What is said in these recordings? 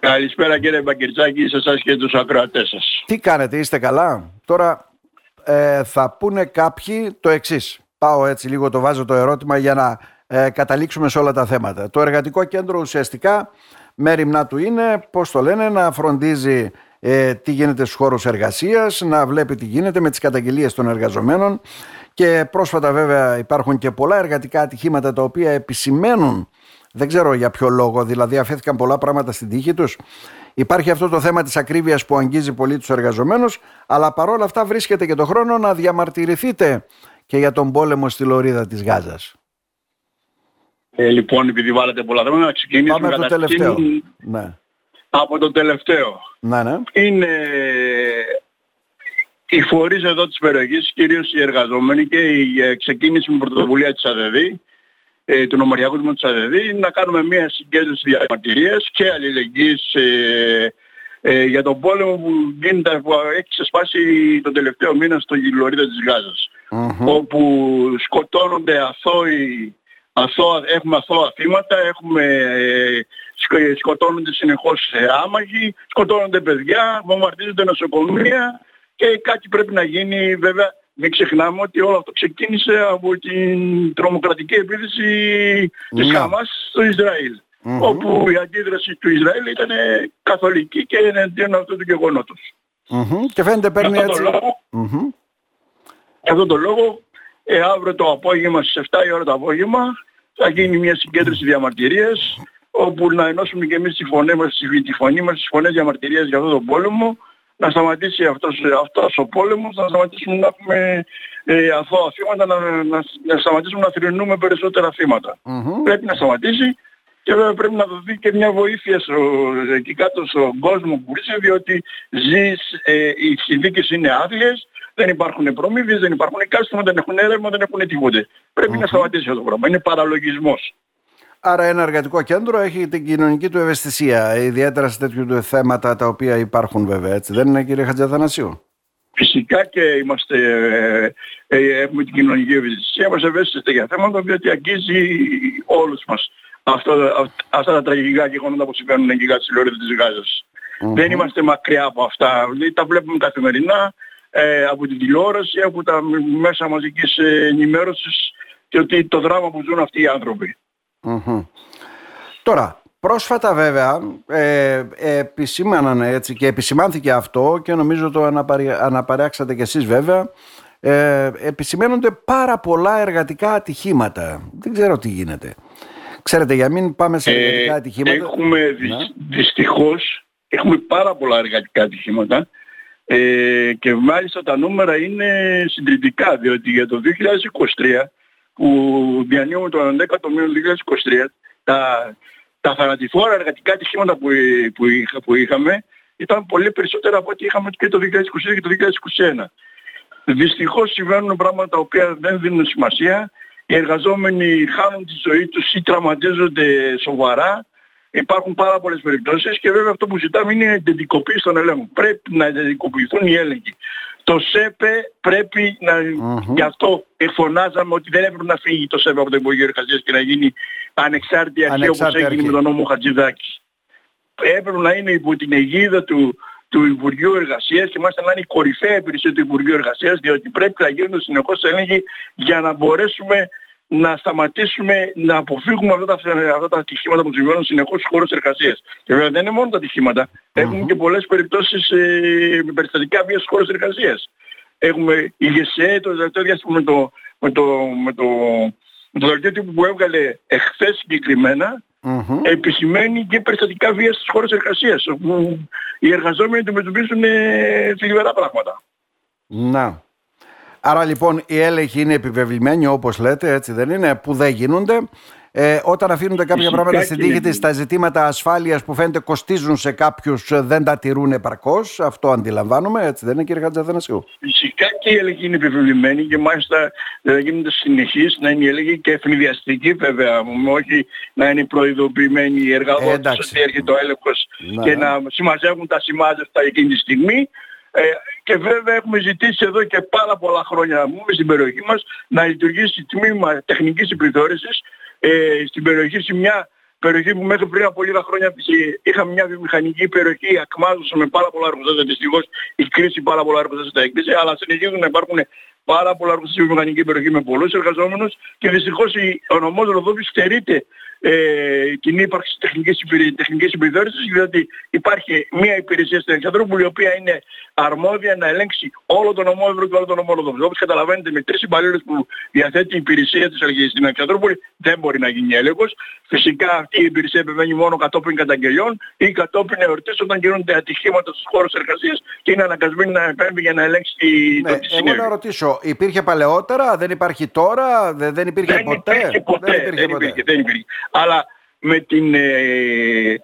Καλησπέρα κύριε Μπαγκερτσάκη, σε εσάς και τους ακροατές σας. Τι κάνετε, είστε καλά; Τώρα ε, θα πούνε κάποιοι το εξής. Πάω έτσι λίγο, το βάζω το ερώτημα για να ε, καταλήξουμε σε όλα τα θέματα. Το εργατικό κέντρο ουσιαστικά μέρημνά του είναι, πώς το λένε, να φροντίζει ε, τι γίνεται στους χώρους εργασίας, να βλέπει τι γίνεται με τις καταγγελίες των εργαζομένων και πρόσφατα βέβαια υπάρχουν και πολλά εργατικά ατυχήματα τα οποία επισημαίνουν δεν ξέρω για ποιο λόγο, δηλαδή αφέθηκαν πολλά πράγματα στην τύχη τους. Υπάρχει αυτό το θέμα της ακρίβειας που αγγίζει πολύ τους εργαζομένους, αλλά παρόλα αυτά βρίσκεται και το χρόνο να διαμαρτυρηθείτε και για τον πόλεμο στη λωρίδα της Γάζας. Ε, λοιπόν, επειδή βάλετε πολλά θέματα, να ξεκινήσουμε Πάμε από το τελευταίο. Ναι. Από το τελευταίο. Ναι, ναι. Είναι οι φορείς εδώ της περιοχής, κυρίως οι εργαζόμενοι και η ε, ξεκίνηση με πρωτοβουλία της ΑΔΔ, ε, του νομαριακού του της ΑΔΔ, να κάνουμε μια συγκέντρωση διαμαρτυρίας και αλληλεγγύης ε, ε, για τον πόλεμο που, γίνεται, που έχει ξεσπάσει τον τελευταίο μήνα στο γυλωρίδα της γαζας όπου σκοτώνονται αθώοι αθώα, έχουμε αθώα θύματα, έχουμε, ε, σκοτώνονται συνεχώς άμαγοι, σκοτώνονται παιδιά, βομβαρδίζονται νοσοκομεία και κάτι πρέπει να γίνει βέβαια. Μην ξεχνάμε ότι όλο αυτό ξεκίνησε από την τρομοκρατική επίθεση της ναι. Χαμάς στο Ισραήλ. Όπου η αντίδραση του Ισραήλ ήταν καθολική και εναντίον αυτού του γεγονότος. Και φαίνεται παίρνει έτσι. Για αυτόν τον λόγο, ε, αύριο το απόγευμα στις 7 η ώρα το απόγευμα θα γίνει μια συγκέντρωση διαμαρτυρίας όπου να ενώσουμε και εμείς τη φωνή μας, τη φωνή μας, τις φωνές διαμαρτυρίας για αυτόν τον πόλεμο να σταματήσει αυτός, αυτός ο πόλεμος, να σταματήσουμε να έχουμε ε, αθώα θύματα, να, να, να σταματήσουμε να θρυνούμε περισσότερα Πρέπει να σταματήσει και βέβαια πρέπει να δοθεί και μια βοήθεια στο, εκεί κάτω στον κόσμο που βρίσκεται, διότι ζεις, ε, οι συνθήκες είναι άδειες, δεν υπάρχουν προμήθειες, δεν υπάρχουν κάστομα, δεν έχουν έρευνα, δεν έχουν τίποτε. να σταματήσει αυτό το πράγμα. Είναι παραλογισμός. Άρα ένα εργατικό κέντρο έχει την κοινωνική του ευαισθησία, ιδιαίτερα σε τέτοιου θέματα τα οποία υπάρχουν βέβαια, έτσι δεν είναι κύριε Χατζαθανασίου. Φυσικά και είμαστε, ε, ε, έχουμε την κοινωνική ευαισθησία, είμαστε ευαίσθητοι για θέματα διότι αγγίζει όλους μας αυτό, αυτά τα τραγικά γεγονότα που συμβαίνουν εκεί κάτω στη λόρια της γαζας Δεν είμαστε μακριά από αυτά, δηλαδή, τα βλέπουμε καθημερινά ε, από την τηλεόραση, από τα μέσα μαζικής ενημέρωσης και ότι το δράμα που ζουν αυτοί οι άνθρωποι. Τώρα, πρόσφατα βέβαια ε, επισήμαναν έτσι και επισημάνθηκε αυτό και νομίζω το αναπαράξατε κι εσείς βέβαια ε, επισημαίνονται πάρα πολλά εργατικά ατυχήματα. Δεν ξέρω τι γίνεται. Ξέρετε, για μην πάμε σε εργατικά ε, ατυχήματα... Έχουμε ναι. δυστυχώς έχουμε πάρα πολλά εργατικά ατυχήματα ε, και μάλιστα τα νούμερα είναι συντριπτικά διότι για το 2023 που διανύουμε το 11ο μήνο 2023, τα, τα θανατηφόρα εργατικά ατυχήματα που, που, είχα, που είχαμε ήταν πολύ περισσότερα από ό,τι είχαμε και το 2022 και το 2021. Δυστυχώς συμβαίνουν πράγματα τα οποία δεν δίνουν σημασία. Οι εργαζόμενοι χάνουν τη ζωή τους ή τραυματίζονται σοβαρά. Υπάρχουν πάρα πολλές περιπτώσεις και βέβαια αυτό που ζητάμε είναι η εντεντικοποίηση των ελέγχων. Πρέπει να εντεντικοποιηθούν οι έλεγχοι. Το ΣΕΠΕ πρέπει να... Mm-hmm. Γι' αυτό εφωνάζαμε ότι δεν έπρεπε να φύγει το ΣΕΠΕ από το Υπουργείο Εργασίας και να γίνει ανεξάρτητη αρχή όπως έγινε με τον νόμο Χατζηδάκης. Έπρεπε να είναι υπό την αιγίδα του, του Υπουργείου Εργασίας και μάλιστα να είναι η κορυφαία υπηρεσία του Υπουργείου Εργασίας διότι πρέπει να γίνονται συνεχώς έλεγχοι για να μπορέσουμε να σταματήσουμε να αποφύγουμε αυτά τα, αυτά τα ατυχήματα που συμβαίνουν συνεχώς στους χώρους εργασίας. Και βέβαια δεν είναι μόνο τα ατυχήματα. Έχουμε και πολλές περιπτώσεις ε, με περιστατικά βίας στους χώρους εργασίας. Έχουμε η ΓΕΣΕ το τελευταίο διάστημα με το, με το, με το, με το δελτίο που έβγαλε εχθές συγκεκριμένα mm-hmm. επισημαίνει και περιστατικά βίας στις χώρες εργασίας όπου οι εργαζόμενοι αντιμετωπίζουν ε, θλιβερά πράγματα. Να. Άρα λοιπόν οι έλεγχοι είναι επιβεβλημένοι όπως λέτε, έτσι δεν είναι, που δεν γίνονται. Ε, όταν αφήνονται κάποια πράγματα στην τύχη της, τα ζητήματα ασφάλειας που φαίνεται κοστίζουν σε κάποιους ε, δεν τα τηρούν επαρκώς. Αυτό αντιλαμβάνομαι, έτσι δεν είναι κύριε Χατζαθανασίου. Φυσικά και οι έλεγχοι είναι επιβεβλημένοι και μάλιστα δεν γίνονται συνεχείς να είναι οι έλεγχοι και ευνηδιαστικοί βέβαια, όχι να είναι προειδοποιημένοι οι εργαζόμενοι ότι έρχεται ο έλεγχος ναι. και να συμμαζεύουν τα σημάδευτα εκείνη τη στιγμή. Ε, και βέβαια έχουμε ζητήσει εδώ και πάρα πολλά χρόνια μου στην περιοχή μας να λειτουργήσει τμήμα τεχνικής επιθεώρησης ε, στην περιοχή σε μια περιοχή που μέχρι πριν από λίγα χρόνια είχαμε μια βιομηχανική περιοχή, ακμάζουσε με πάρα πολλά εργοστάσια. Δυστυχώς η κρίση πάρα πολλά εργοστάσια τα έκτισε, αλλά συνεχίζουν να υπάρχουν πάρα πολλά εργοστάσια στη βιομηχανική περιοχή με πολλούς εργαζόμενους και δυστυχώς ο νομός Ροδόπης στερείται ε, κοινή ύπαρξη τεχνικής, τεχνικής διότι υπάρχει μια υπηρεσία στην Αλεξανδρούπολη η οποία είναι αρμόδια να ελέγξει όλο τον ομόδευρο και όλο τον ομόδοβο. Όπως καταλαβαίνετε με τρεις υπαλλήλους που διαθέτει η υπηρεσία της Αλγερίας στην Αλεξανδρούπολη δεν μπορεί να γίνει έλεγχος. Φυσικά αυτή η υπηρεσία επιβαίνει μόνο κατόπιν καταγγελιών ή κατόπιν εορτές όταν γίνονται ατυχήματα στους χώρους εργασίας και είναι αναγκασμένη να επέμβει για να ελέγξει ναι, το Εγώ να ρωτήσω, υπήρχε παλαιότερα, δεν υπάρχει τώρα, δεν, υπήρχε δεν ποτέ; Υπήρχε ποτέ. Δεν υπήρχε, δεν υπήρχε, δεν υπήρχε. Αλλά με την, ε,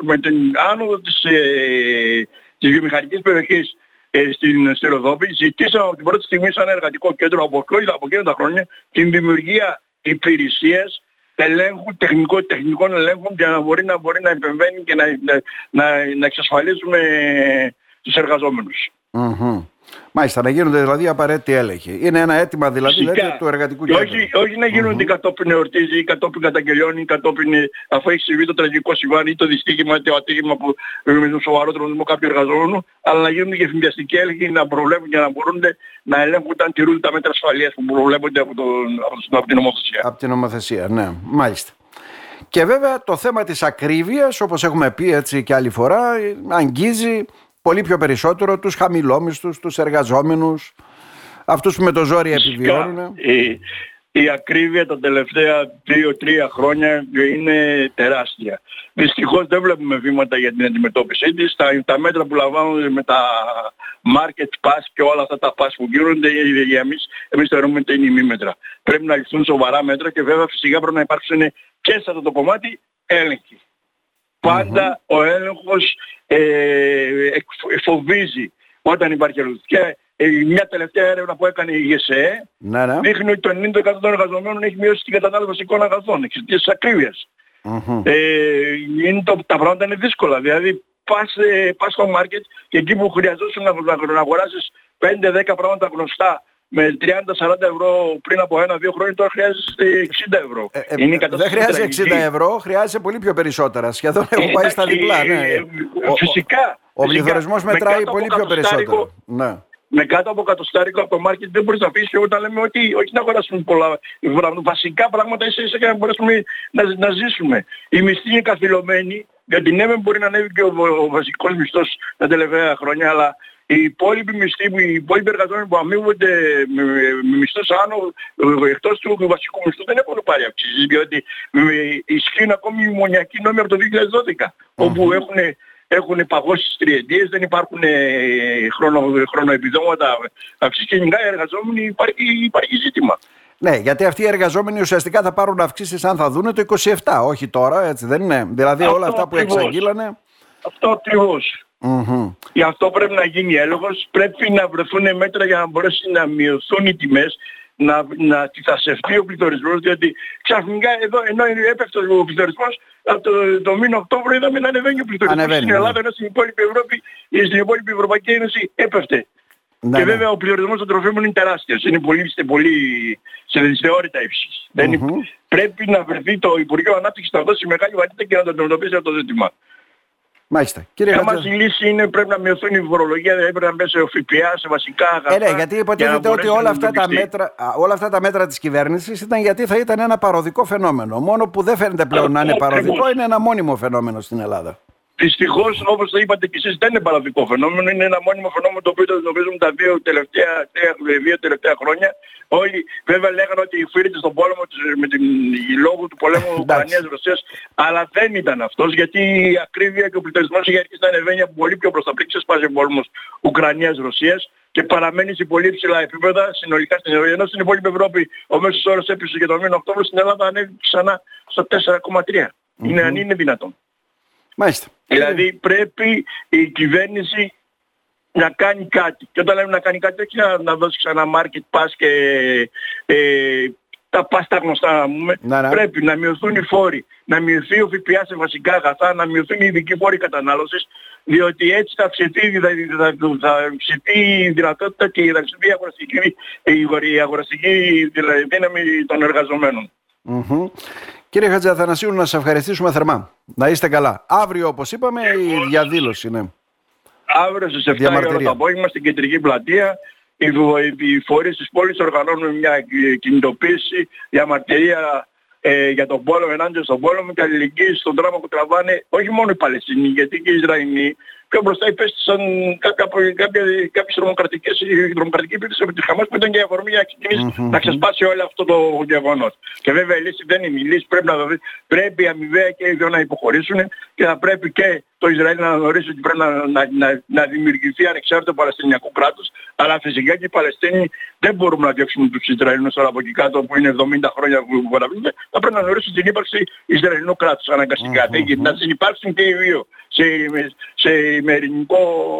με την άνοδο της, ε, της βιομηχανικής περιοχής ε, στην Στεροδόπη ζητήσαμε από την πρώτη στιγμή σαν εργατικό κέντρο από, από εκείνα τα χρόνια την δημιουργία υπηρεσίας ελέγχου, τεχνικό, τεχνικών ελέγχων για να μπορεί να, μπορεί να επεμβαίνει και να, να, να εξασφαλίσουμε τους εργαζόμενους. Μάλιστα, να γίνονται δηλαδή απαραίτητοι έλεγχοι. Είναι ένα αίτημα δηλαδή του εργατικού κέντρου. Όχι, όχι να γίνονται mm-hmm. κατόπιν εορτίζει ή κατόπιν καταγγελιών ή κατόπιν αφού έχει συμβεί το τραγικό συμβάν ή το δυστύχημα ή το ατύχημα που με τον σοβαρό τρόπο κάποιου εργαζόμενου, αλλά να γίνονται και εφημιαστικοί έλεγχοι να προβλέπουν και να μπορούν να ελέγχουν αν τηρούν τα μέτρα ασφαλείας που προβλέπονται από, τον, από την νομοθεσία. Από την νομοθεσία, ναι, μάλιστα. Και βέβαια το θέμα της ακρίβειας, όπως έχουμε πει έτσι και άλλη φορά, αγγίζει πολύ πιο περισσότερο τους χαμηλόμισθους, τους εργαζόμενους, αυτούς που με το ζόρι επιβιώνουν. Η, η ακρίβεια τα τελευταία δύο-τρία χρόνια είναι τεράστια. Δυστυχώς δεν βλέπουμε βήματα για την αντιμετώπιση της. Τα, τα μέτρα που λαμβάνονται με τα market pass και όλα αυτά τα pass που γίνονται για εμείς, εμείς θεωρούμε ότι είναι ημίμετρα. Πρέπει να ληφθούν σοβαρά μέτρα και βέβαια φυσικά πρέπει να υπάρξουν και σε αυτό το κομμάτι έλεγχοι. Πάντα ο έλεγχος ε, φοβίζει όταν υπάρχει έλεγχος. Και ε, μια τελευταία έρευνα που έκανε η ΓΕΣΕ ναι, ναι. δείχνει ότι το 90% των εργαζομένων έχει μειώσει την κατανάλωση βασικών αγαθών εξαιτίας της ακρίβειας. Ε, είναι το, τα πράγματα είναι δύσκολα. Δηλαδή πας, ε, πας στο μάρκετ και εκεί που χρειαζόσουν να, να, να αγοράσεις 5-10 πράγματα γνωστά με 30-40 ευρώ πριν από ένα-δύο χρόνια, τώρα χρειάζεται 60 ευρώ. Ε, ε, είναι δεν χρειάζεται 60 ευρώ, χρειάζεται πολύ πιο περισσότερα. Σχεδόν έχω πάει στα διπλά. Ναι. Ε, φυσικά. Ο, ο πληθωρισμός μετράει πολύ πιο περισσότερο. Ναι. Με κάτω από κατοστάρικο από το μάρκετ δεν μπορείς να πεις και όταν λέμε ότι όχι να αγοράσουμε πολλά βασικά πράγματα ίσα ίσα για να μπορέσουμε να, να ζήσουμε. Η μισθή είναι καθυλωμένη, γιατί ναι μπορεί να ανέβει και ο, ο βασικός μισθός τα τελευταία χρόνια, αλλά οι υπόλοιποι μισθοί, οι υπόλοιποι εργαζόμενοι που αμείβονται με, με μισθούς άνω, εκτός του βασικού μισθού δεν έχουν πάρει αυξήσεις, διότι ισχύουν ακόμη οι μονιακοί νόμοι από το 2012, όπου έχουν έχουν παγώσει τις τριετίες, δεν υπάρχουν ε, χρόνο, χρονοεπιδόματα αυξήσεις και γενικά οι εργαζόμενοι υπάρχει, υπάρχει ζήτημα. Ναι, γιατί αυτοί οι εργαζόμενοι ουσιαστικά θα πάρουν αυξήσεις αν θα δούνε το 27, όχι τώρα, έτσι δεν είναι. Δηλαδή όλα αυτά που εξαγγείλανε... Αυτό ακριβώς. Mm-hmm. Γι' αυτό πρέπει να γίνει έλεγχος, πρέπει να βρεθούν μέτρα για να μπορέσει να μειωθούν οι τιμές, να, να τυθασευτεί ο πληθωρισμός, διότι ξαφνικά εδώ ενώ έπεφτε ο πληθωρισμός, από το, το μήνα Οκτώβριο είδαμε να ανεβαίνει ο πληθωρισμός στην ναι. Ελλάδα, ενώ στην υπόλοιπη Ευρώπη, στην υπόλοιπη Ευρωπαϊκή Ένωση έπεφτε. Ναι, και ναι. βέβαια ο πληθωρισμός των τροφίμων είναι τεράστιος, είναι πολύ, πολύ σε δυσθεώρητα ύψης. Mm-hmm. Πρέπει να βρεθεί το Υπουργείο Ανάπτυξης να δώσει μεγάλη βαρύτητα και να το αντιμετωπίσει αυτό το ζήτημα. Μάλιστα. Κύριε Χατζη... η λύση είναι πρέπει να μειωθούν η φορολογία, δηλαδή πρέπει να μπει σε ΦΠΑ, σε βασικά αγαθά. Ε, ναι, γιατί υποτίθεται ότι όλα αυτά, τα μέτρα, όλα αυτά τα μέτρα της κυβέρνησης ήταν γιατί θα ήταν ένα παροδικό φαινόμενο. Μόνο που δεν φαίνεται πλέον να είναι παροδικό, είναι ένα μόνιμο φαινόμενο στην Ελλάδα. Δυστυχώς, όπως το είπατε και εσείς, δεν είναι παραδικό φαινόμενο. Είναι ένα μόνιμο φαινόμενο το οποίο το αντιμετωπίζουμε τα δύο τελευταία, δύο τελευταία χρόνια. Όλοι βέβαια λέγανε ότι φύρεται στον πόλεμο με την λόγω του πολέμου Ουκρανίας-Ρωσίας, αλλά δεν ήταν αυτός γιατί η ακρίβεια και ο πληθωρισμός έχει αρχίσει να ανεβαίνει από πολύ πιο προς τα πριν ξεσπάσει ο πόλεμος Ουκρανίας-Ρωσίας και παραμένει σε πολύ ψηλά επίπεδα συνολικά στην Ευρώπη. Ενώ στην υπόλοιπη Ευρώπη ο μέσος όρος έπεσε για το μήνα Οκτώβριο, στην Ελλάδα ανέβηκε ξανά στο 4,3. Είναι, αν είναι δυνατόν. Μάλιστα. Δηλαδή πρέπει η κυβέρνηση να κάνει κάτι. Και όταν λέμε να κάνει κάτι, όχι να, να δώσει ξανά market pass και ε, τα pass τα γνωστά να ναι. Πρέπει να μειωθούν οι φόροι, να μειωθεί ο ΦΠΑ σε βασικά αγαθά, να μειωθούν οι ειδικοί φόροι κατανάλωσης, διότι έτσι θα ψηθεί, θα, θα, θα η δυνατότητα και η αγοραστική, η αγοραστική δύναμη των εργαζομένων. Κύριε Χατζαθανασίου, να σας ευχαριστήσουμε θερμά. Να είστε καλά. Αύριο, όπως είπαμε, η διαδήλωση είναι. Αύριο στις 7 ώρα το απόγευμα στην κεντρική πλατεία οι, οι φορείς της πόλης οργανώνουν μια κινητοποίηση, διαμαρτυρία ε, για τον πόλεμο, ενάντια στον πόλεμο και αλληλεγγύη στον δράμα που τραβάνε όχι μόνο οι Παλαιστίνοι, γιατί και οι Ισραηλοί πιο μπροστά υπέστησαν κάποιες τρομοκρατικές, η τρομοκρατική επίθεση από της Χαμάς που ήταν και η αφορμή για να ξεκινήσει να ξεσπάσει όλο αυτό το γεγονός. Και βέβαια η λύση δεν είναι η λύση, πρέπει να δοθεί, πρέπει αμοιβαία και οι δύο να υποχωρήσουν και θα πρέπει και το Ισραήλ να γνωρίσει ότι πρέπει να, να, να, να δημιουργηθεί ανεξάρτητο Παλαιστινιακό κράτος, αλλά φυσικά και οι Παλαιστίνοι δεν μπορούμε να διώξουμε τους Ισραηλινούς τώρα από εκεί κάτω που είναι 70 χρόνια που παραβίνουν, θα πρέπει να γνωρίσουν την ύπαρξη Ισραηλινού κράτους αναγκαστικά. Mm-hmm. Να συνυπάρξουν και οι δύο σε, σε ημερηνικό...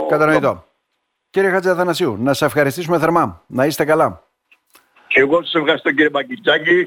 Κατανοητό. Κύριε Χατζαθανασίου, να σας ευχαριστήσουμε θερμά. Να είστε καλά. Και εγώ σας ευχαριστώ κύριε Μπακιτσάκη.